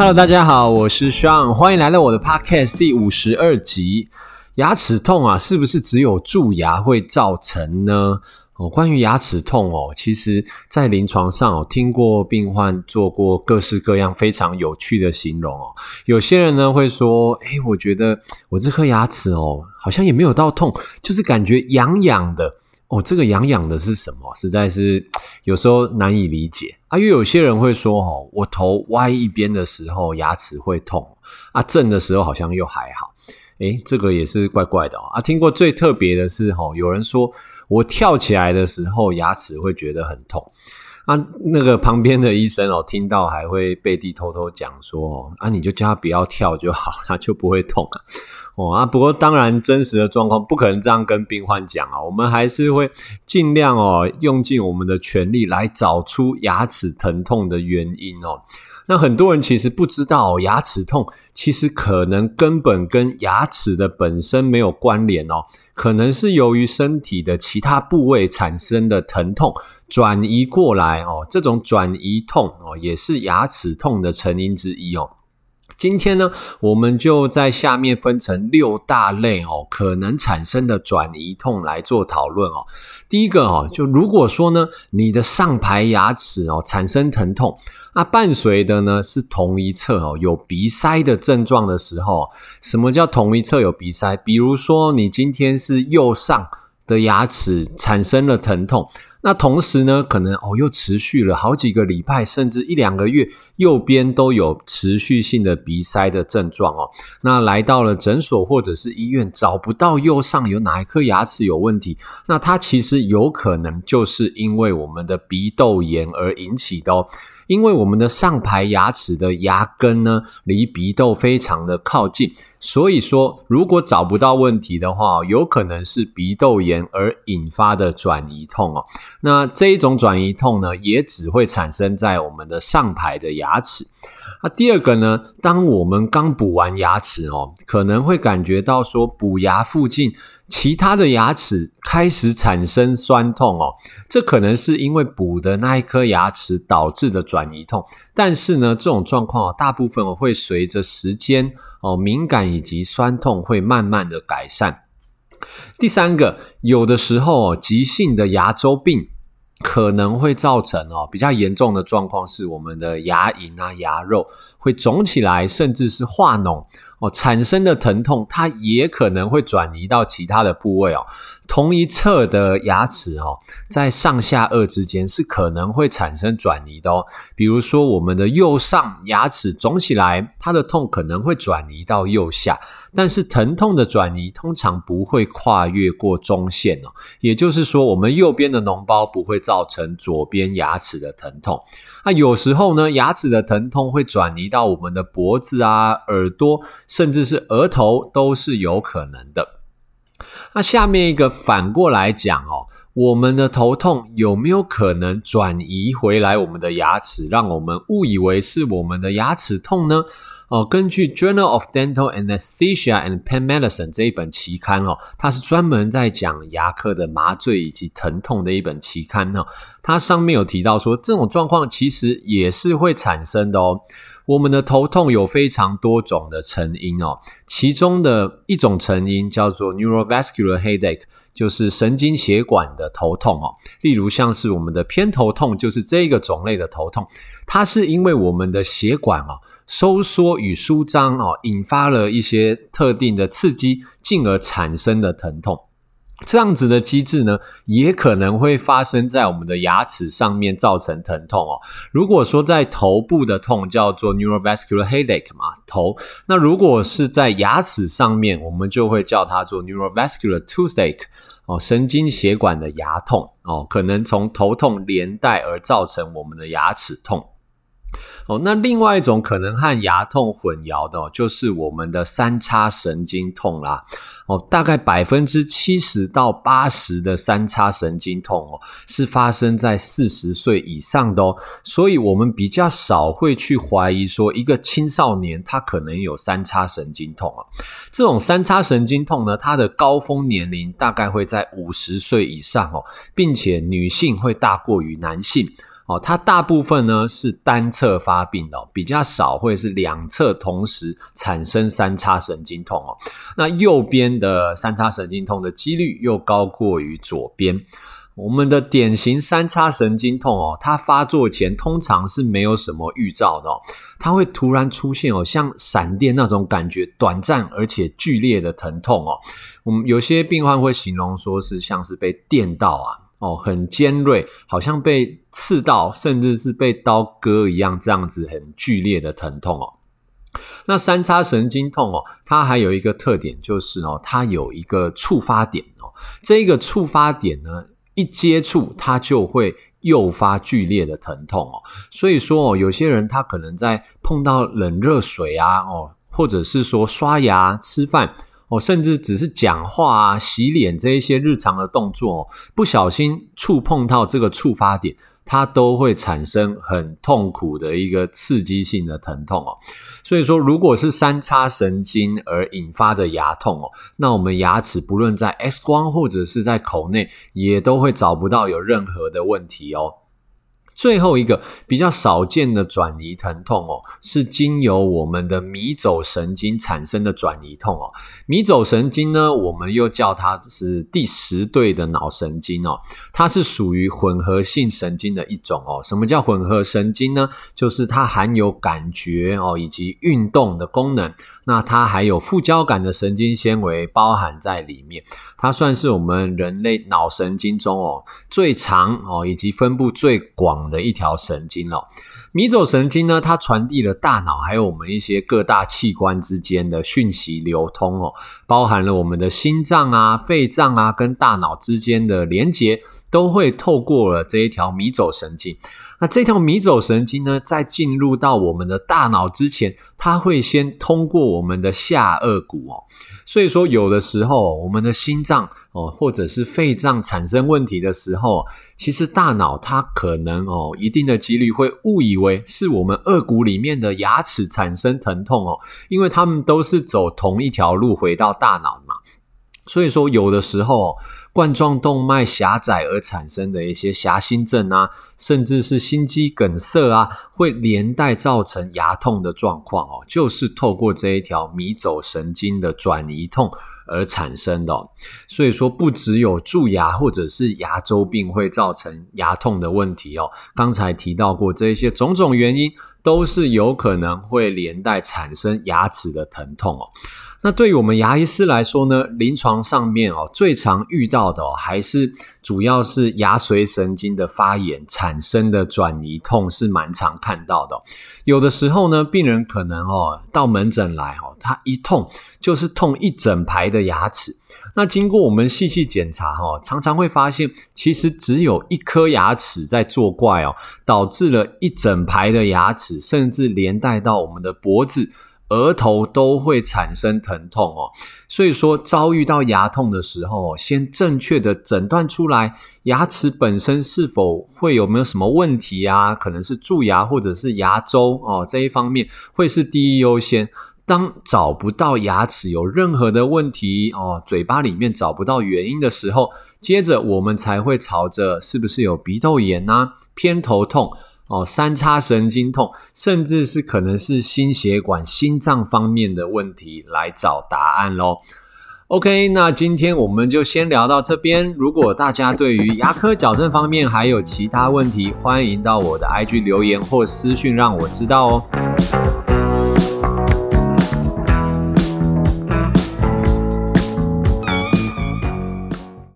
Hello，大家好，我是 Sean，欢迎来到我的 Podcast 第五十二集。牙齿痛啊，是不是只有蛀牙会造成呢？哦，关于牙齿痛哦，其实在临床上哦，听过病患做过各式各样非常有趣的形容哦。有些人呢会说，诶，我觉得我这颗牙齿哦，好像也没有到痛，就是感觉痒痒的。哦，这个痒痒的是什么？实在是有时候难以理解啊。因为有些人会说，哦，我头歪一边的时候牙齿会痛，啊，正的时候好像又还好。诶，这个也是怪怪的哦。啊，听过最特别的是，哦，有人说我跳起来的时候牙齿会觉得很痛。啊，那个旁边的医生哦，听到还会背地偷偷讲说，啊，你就叫他不要跳就好，他就不会痛啊。哦啊，不过当然真实的状况不可能这样跟病患讲啊，我们还是会尽量哦，用尽我们的全力来找出牙齿疼痛的原因哦。那很多人其实不知道哦，牙齿痛其实可能根本跟牙齿的本身没有关联哦，可能是由于身体的其他部位产生的疼痛转移过来哦，这种转移痛哦也是牙齿痛的成因之一哦。今天呢，我们就在下面分成六大类哦，可能产生的转移痛来做讨论哦。第一个哦，就如果说呢，你的上排牙齿哦产生疼痛，那伴随的呢是同一侧哦有鼻塞的症状的时候，什么叫同一侧有鼻塞？比如说你今天是右上的牙齿产生了疼痛。那同时呢，可能哦又持续了好几个礼拜，甚至一两个月，右边都有持续性的鼻塞的症状哦。那来到了诊所或者是医院，找不到右上有哪一颗牙齿有问题，那它其实有可能就是因为我们的鼻窦炎而引起的哦。因为我们的上排牙齿的牙根呢，离鼻窦非常的靠近，所以说如果找不到问题的话，有可能是鼻窦炎而引发的转移痛哦。那这一种转移痛呢，也只会产生在我们的上排的牙齿。那第二个呢，当我们刚补完牙齿哦，可能会感觉到说补牙附近。其他的牙齿开始产生酸痛哦，这可能是因为补的那一颗牙齿导致的转移痛。但是呢，这种状况大部分会随着时间哦，敏感以及酸痛会慢慢的改善。第三个，有的时候哦，急性的牙周病可能会造成哦，比较严重的状况是我们的牙龈啊、牙肉会肿起来，甚至是化脓。哦，产生的疼痛，它也可能会转移到其他的部位哦。同一侧的牙齿哦，在上下颚之间是可能会产生转移的哦。比如说，我们的右上牙齿肿起来，它的痛可能会转移到右下，但是疼痛的转移通常不会跨越过中线哦。也就是说，我们右边的脓包不会造成左边牙齿的疼痛。那有时候呢，牙齿的疼痛会转移到我们的脖子啊、耳朵，甚至是额头，都是有可能的。那下面一个反过来讲哦，我们的头痛有没有可能转移回来我们的牙齿，让我们误以为是我们的牙齿痛呢？哦，根据《Journal of Dental Anesthesia and Pain Medicine》这一本期刊哦，它是专门在讲牙科的麻醉以及疼痛的一本期刊哦。它上面有提到说，这种状况其实也是会产生的哦。我们的头痛有非常多种的成因哦，其中的一种成因叫做 neurovascular headache，就是神经血管的头痛哦。例如像是我们的偏头痛，就是这个种类的头痛，它是因为我们的血管哦。收缩与舒张哦，引发了一些特定的刺激，进而产生的疼痛。这样子的机制呢，也可能会发生在我们的牙齿上面，造成疼痛哦。如果说在头部的痛叫做 neurovascular headache 嘛，头。那如果是在牙齿上面，我们就会叫它做 neurovascular toothache 哦，神经血管的牙痛哦，可能从头痛连带而造成我们的牙齿痛。哦，那另外一种可能和牙痛混淆的哦，就是我们的三叉神经痛啦。哦，大概百分之七十到八十的三叉神经痛哦，是发生在四十岁以上的哦。所以我们比较少会去怀疑说一个青少年他可能有三叉神经痛啊。这种三叉神经痛呢，它的高峰年龄大概会在五十岁以上哦，并且女性会大过于男性。哦，它大部分呢是单侧发病的，比较少会是两侧同时产生三叉神经痛哦。那右边的三叉神经痛的几率又高过于左边。我们的典型三叉神经痛哦，它发作前通常是没有什么预兆的哦，它会突然出现哦，像闪电那种感觉，短暂而且剧烈的疼痛哦。我们有些病患会形容说是像是被电到啊，哦，很尖锐，好像被刺到，甚至是被刀割一样，这样子很剧烈的疼痛哦。那三叉神经痛哦，它还有一个特点就是哦，它有一个触发点哦，这一个触发点呢。一接触它就会诱发剧烈的疼痛哦，所以说哦，有些人他可能在碰到冷热水啊哦，或者是说刷牙、吃饭哦，甚至只是讲话啊、洗脸这一些日常的动作哦，不小心触碰到这个触发点。它都会产生很痛苦的一个刺激性的疼痛哦，所以说，如果是三叉神经而引发的牙痛哦，那我们牙齿不论在 X 光或者是在口内，也都会找不到有任何的问题哦。最后一个比较少见的转移疼痛哦，是经由我们的迷走神经产生的转移痛哦。迷走神经呢，我们又叫它是第十对的脑神经哦，它是属于混合性神经的一种哦。什么叫混合神经呢？就是它含有感觉哦以及运动的功能。那它还有副交感的神经纤维包含在里面，它算是我们人类脑神经中哦最长哦以及分布最广的一条神经哦。迷走神经呢，它传递了大脑还有我们一些各大器官之间的讯息流通哦，包含了我们的心脏啊、肺脏啊跟大脑之间的连接，都会透过了这一条迷走神经。那这条迷走神经呢，在进入到我们的大脑之前，它会先通过我们的下颚骨哦。所以说，有的时候我们的心脏哦，或者是肺脏产生问题的时候，其实大脑它可能哦，一定的几率会误以为是我们颚骨里面的牙齿产生疼痛哦，因为它们都是走同一条路回到大脑嘛。所以说，有的时候冠状动脉狭窄而产生的一些狭心症啊，甚至是心肌梗塞啊，会连带造成牙痛的状况哦，就是透过这一条迷走神经的转移痛而产生的。所以说，不只有蛀牙或者是牙周病会造成牙痛的问题哦，刚才提到过这些种种原因，都是有可能会连带产生牙齿的疼痛哦。那对于我们牙医师来说呢，临床上面哦，最常遇到的哦，还是主要是牙髓神经的发炎产生的转移痛，是蛮常看到的。有的时候呢，病人可能哦到门诊来哦，他一痛就是痛一整排的牙齿。那经过我们细细检查哈，常常会发现，其实只有一颗牙齿在作怪哦，导致了一整排的牙齿，甚至连带到我们的脖子。额头都会产生疼痛哦，所以说遭遇到牙痛的时候，先正确的诊断出来牙齿本身是否会有没有什么问题啊？可能是蛀牙或者是牙周哦，这一方面会是第一优先。当找不到牙齿有任何的问题哦，嘴巴里面找不到原因的时候，接着我们才会朝着是不是有鼻窦炎啊、偏头痛。哦，三叉神经痛，甚至是可能是心血管、心脏方面的问题来找答案喽。OK，那今天我们就先聊到这边。如果大家对于牙科矫正方面还有其他问题，欢迎到我的 IG 留言或私讯让我知道哦。